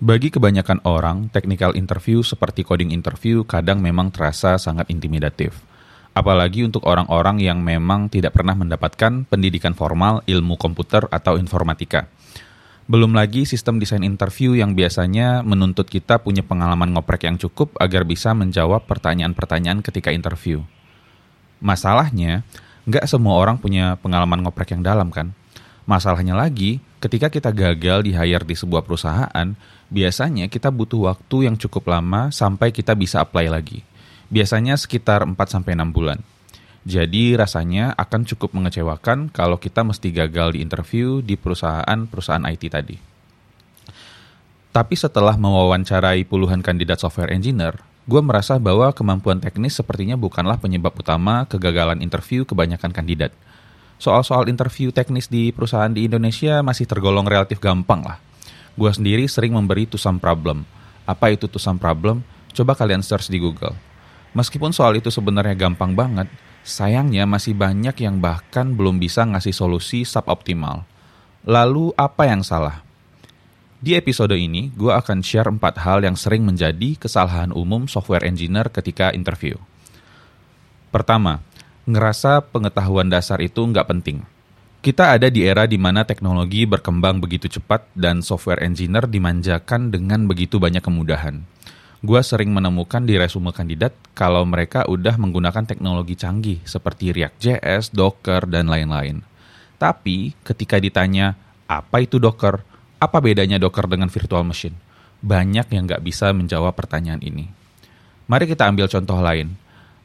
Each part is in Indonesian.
Bagi kebanyakan orang, technical interview seperti coding interview kadang memang terasa sangat intimidatif. Apalagi untuk orang-orang yang memang tidak pernah mendapatkan pendidikan formal ilmu komputer atau informatika. Belum lagi sistem desain interview yang biasanya menuntut kita punya pengalaman ngoprek yang cukup agar bisa menjawab pertanyaan-pertanyaan ketika interview. Masalahnya, nggak semua orang punya pengalaman ngoprek yang dalam kan? Masalahnya lagi, ketika kita gagal di hire di sebuah perusahaan, biasanya kita butuh waktu yang cukup lama sampai kita bisa apply lagi. Biasanya sekitar 4-6 bulan. Jadi rasanya akan cukup mengecewakan kalau kita mesti gagal di interview di perusahaan-perusahaan IT tadi. Tapi setelah mewawancarai puluhan kandidat software engineer, gue merasa bahwa kemampuan teknis sepertinya bukanlah penyebab utama kegagalan interview kebanyakan kandidat. Soal-soal interview teknis di perusahaan di Indonesia masih tergolong relatif gampang lah Gue sendiri sering memberi to some problem. Apa itu to some problem? Coba kalian search di Google. Meskipun soal itu sebenarnya gampang banget, sayangnya masih banyak yang bahkan belum bisa ngasih solusi suboptimal. Lalu apa yang salah? Di episode ini, gue akan share empat hal yang sering menjadi kesalahan umum software engineer ketika interview. Pertama, ngerasa pengetahuan dasar itu nggak penting. Kita ada di era di mana teknologi berkembang begitu cepat dan software engineer dimanjakan dengan begitu banyak kemudahan. Gua sering menemukan di resume kandidat kalau mereka udah menggunakan teknologi canggih seperti React.js, Docker, dan lain-lain. Tapi ketika ditanya, apa itu Docker? Apa bedanya Docker dengan virtual machine? Banyak yang nggak bisa menjawab pertanyaan ini. Mari kita ambil contoh lain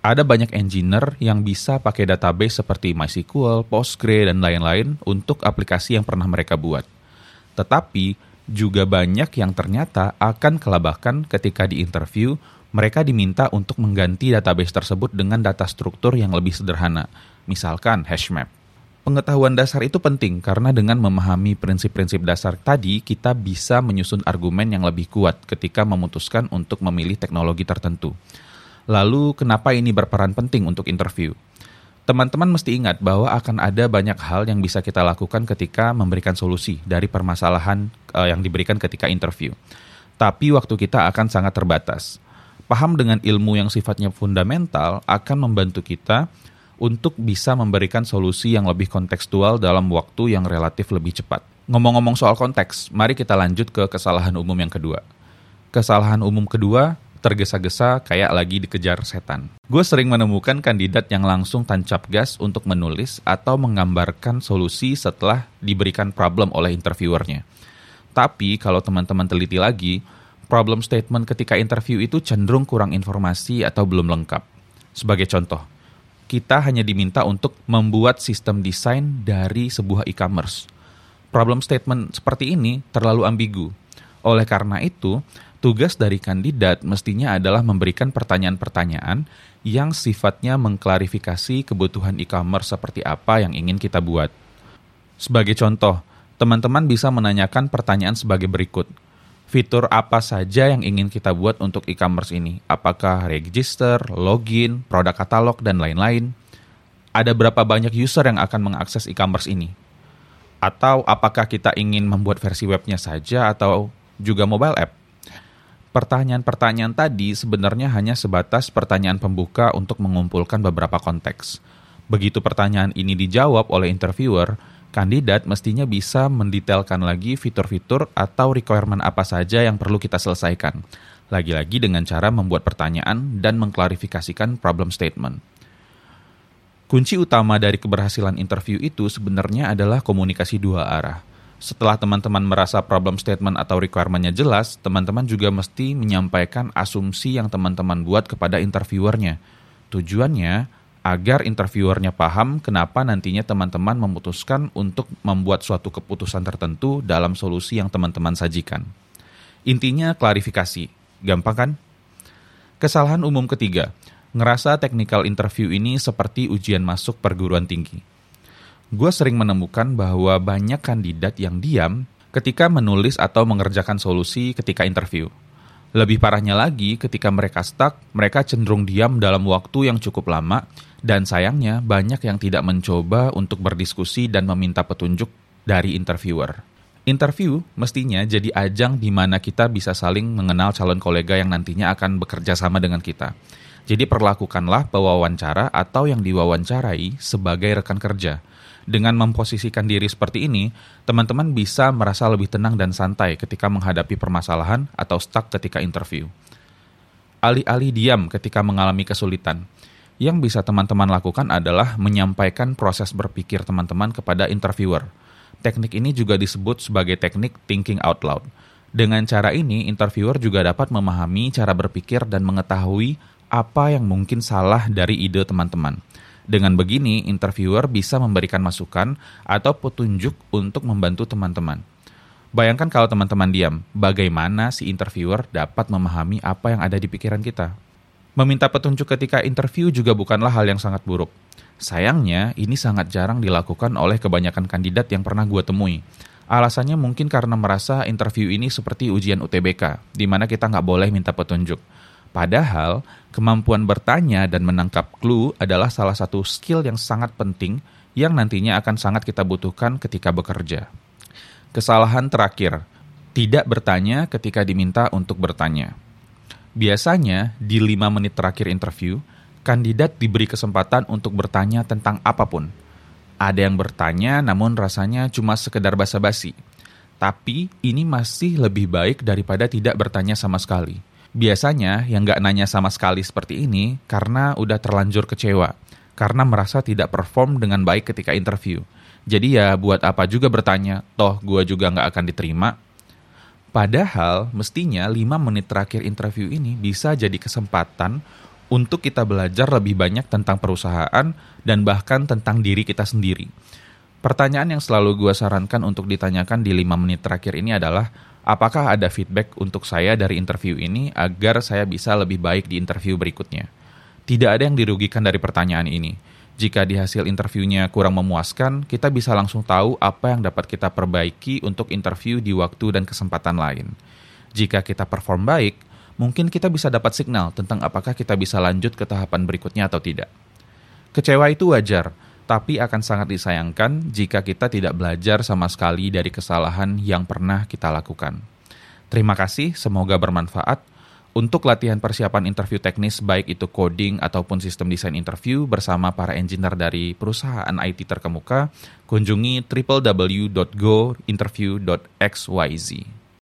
ada banyak engineer yang bisa pakai database seperti MySQL, Postgre, dan lain-lain untuk aplikasi yang pernah mereka buat. Tetapi, juga banyak yang ternyata akan kelabakan ketika di interview mereka diminta untuk mengganti database tersebut dengan data struktur yang lebih sederhana, misalkan hashmap. Pengetahuan dasar itu penting karena dengan memahami prinsip-prinsip dasar tadi, kita bisa menyusun argumen yang lebih kuat ketika memutuskan untuk memilih teknologi tertentu. Lalu kenapa ini berperan penting untuk interview? Teman-teman mesti ingat bahwa akan ada banyak hal yang bisa kita lakukan ketika memberikan solusi dari permasalahan uh, yang diberikan ketika interview. Tapi waktu kita akan sangat terbatas. Paham dengan ilmu yang sifatnya fundamental akan membantu kita untuk bisa memberikan solusi yang lebih kontekstual dalam waktu yang relatif lebih cepat. Ngomong-ngomong soal konteks, mari kita lanjut ke kesalahan umum yang kedua. Kesalahan umum kedua tergesa-gesa kayak lagi dikejar setan. Gue sering menemukan kandidat yang langsung tancap gas untuk menulis atau menggambarkan solusi setelah diberikan problem oleh interviewernya. Tapi kalau teman-teman teliti lagi, problem statement ketika interview itu cenderung kurang informasi atau belum lengkap. Sebagai contoh, kita hanya diminta untuk membuat sistem desain dari sebuah e-commerce. Problem statement seperti ini terlalu ambigu. Oleh karena itu, Tugas dari kandidat mestinya adalah memberikan pertanyaan-pertanyaan yang sifatnya mengklarifikasi kebutuhan e-commerce seperti apa yang ingin kita buat. Sebagai contoh, teman-teman bisa menanyakan pertanyaan sebagai berikut. Fitur apa saja yang ingin kita buat untuk e-commerce ini? Apakah register, login, produk katalog, dan lain-lain? Ada berapa banyak user yang akan mengakses e-commerce ini? Atau apakah kita ingin membuat versi webnya saja atau juga mobile app? Pertanyaan-pertanyaan tadi sebenarnya hanya sebatas pertanyaan pembuka untuk mengumpulkan beberapa konteks. Begitu pertanyaan ini dijawab oleh interviewer, kandidat mestinya bisa mendetailkan lagi fitur-fitur atau requirement apa saja yang perlu kita selesaikan. Lagi-lagi dengan cara membuat pertanyaan dan mengklarifikasikan problem statement. Kunci utama dari keberhasilan interview itu sebenarnya adalah komunikasi dua arah setelah teman-teman merasa problem statement atau requirement-nya jelas, teman-teman juga mesti menyampaikan asumsi yang teman-teman buat kepada interviewernya. Tujuannya agar interviewernya paham kenapa nantinya teman-teman memutuskan untuk membuat suatu keputusan tertentu dalam solusi yang teman-teman sajikan. Intinya klarifikasi. Gampang kan? Kesalahan umum ketiga, ngerasa technical interview ini seperti ujian masuk perguruan tinggi gue sering menemukan bahwa banyak kandidat yang diam ketika menulis atau mengerjakan solusi ketika interview. Lebih parahnya lagi, ketika mereka stuck, mereka cenderung diam dalam waktu yang cukup lama, dan sayangnya banyak yang tidak mencoba untuk berdiskusi dan meminta petunjuk dari interviewer. Interview mestinya jadi ajang di mana kita bisa saling mengenal calon kolega yang nantinya akan bekerja sama dengan kita. Jadi perlakukanlah pewawancara atau yang diwawancarai sebagai rekan kerja. Dengan memposisikan diri seperti ini, teman-teman bisa merasa lebih tenang dan santai ketika menghadapi permasalahan atau stuck ketika interview. Alih-alih diam ketika mengalami kesulitan, yang bisa teman-teman lakukan adalah menyampaikan proses berpikir teman-teman kepada interviewer – Teknik ini juga disebut sebagai teknik thinking out loud. Dengan cara ini, interviewer juga dapat memahami cara berpikir dan mengetahui apa yang mungkin salah dari ide teman-teman. Dengan begini, interviewer bisa memberikan masukan atau petunjuk untuk membantu teman-teman. Bayangkan kalau teman-teman diam, bagaimana si interviewer dapat memahami apa yang ada di pikiran kita. Meminta petunjuk ketika interview juga bukanlah hal yang sangat buruk. Sayangnya, ini sangat jarang dilakukan oleh kebanyakan kandidat yang pernah gue temui. Alasannya mungkin karena merasa interview ini seperti ujian UTBK, di mana kita nggak boleh minta petunjuk. Padahal, kemampuan bertanya dan menangkap clue adalah salah satu skill yang sangat penting yang nantinya akan sangat kita butuhkan ketika bekerja. Kesalahan terakhir, tidak bertanya ketika diminta untuk bertanya. Biasanya, di 5 menit terakhir interview, kandidat diberi kesempatan untuk bertanya tentang apa pun. Ada yang bertanya namun rasanya cuma sekedar basa-basi. Tapi ini masih lebih baik daripada tidak bertanya sama sekali. Biasanya yang nggak nanya sama sekali seperti ini karena udah terlanjur kecewa. Karena merasa tidak perform dengan baik ketika interview. Jadi ya buat apa juga bertanya, toh gue juga nggak akan diterima. Padahal mestinya 5 menit terakhir interview ini bisa jadi kesempatan untuk kita belajar lebih banyak tentang perusahaan dan bahkan tentang diri kita sendiri. Pertanyaan yang selalu gue sarankan untuk ditanyakan di 5 menit terakhir ini adalah, apakah ada feedback untuk saya dari interview ini agar saya bisa lebih baik di interview berikutnya? Tidak ada yang dirugikan dari pertanyaan ini. Jika di hasil interviewnya kurang memuaskan, kita bisa langsung tahu apa yang dapat kita perbaiki untuk interview di waktu dan kesempatan lain. Jika kita perform baik, mungkin kita bisa dapat signal tentang apakah kita bisa lanjut ke tahapan berikutnya atau tidak. Kecewa itu wajar, tapi akan sangat disayangkan jika kita tidak belajar sama sekali dari kesalahan yang pernah kita lakukan. Terima kasih, semoga bermanfaat. Untuk latihan persiapan interview teknis baik itu coding ataupun sistem desain interview bersama para engineer dari perusahaan IT terkemuka, kunjungi www.gointerview.xyz.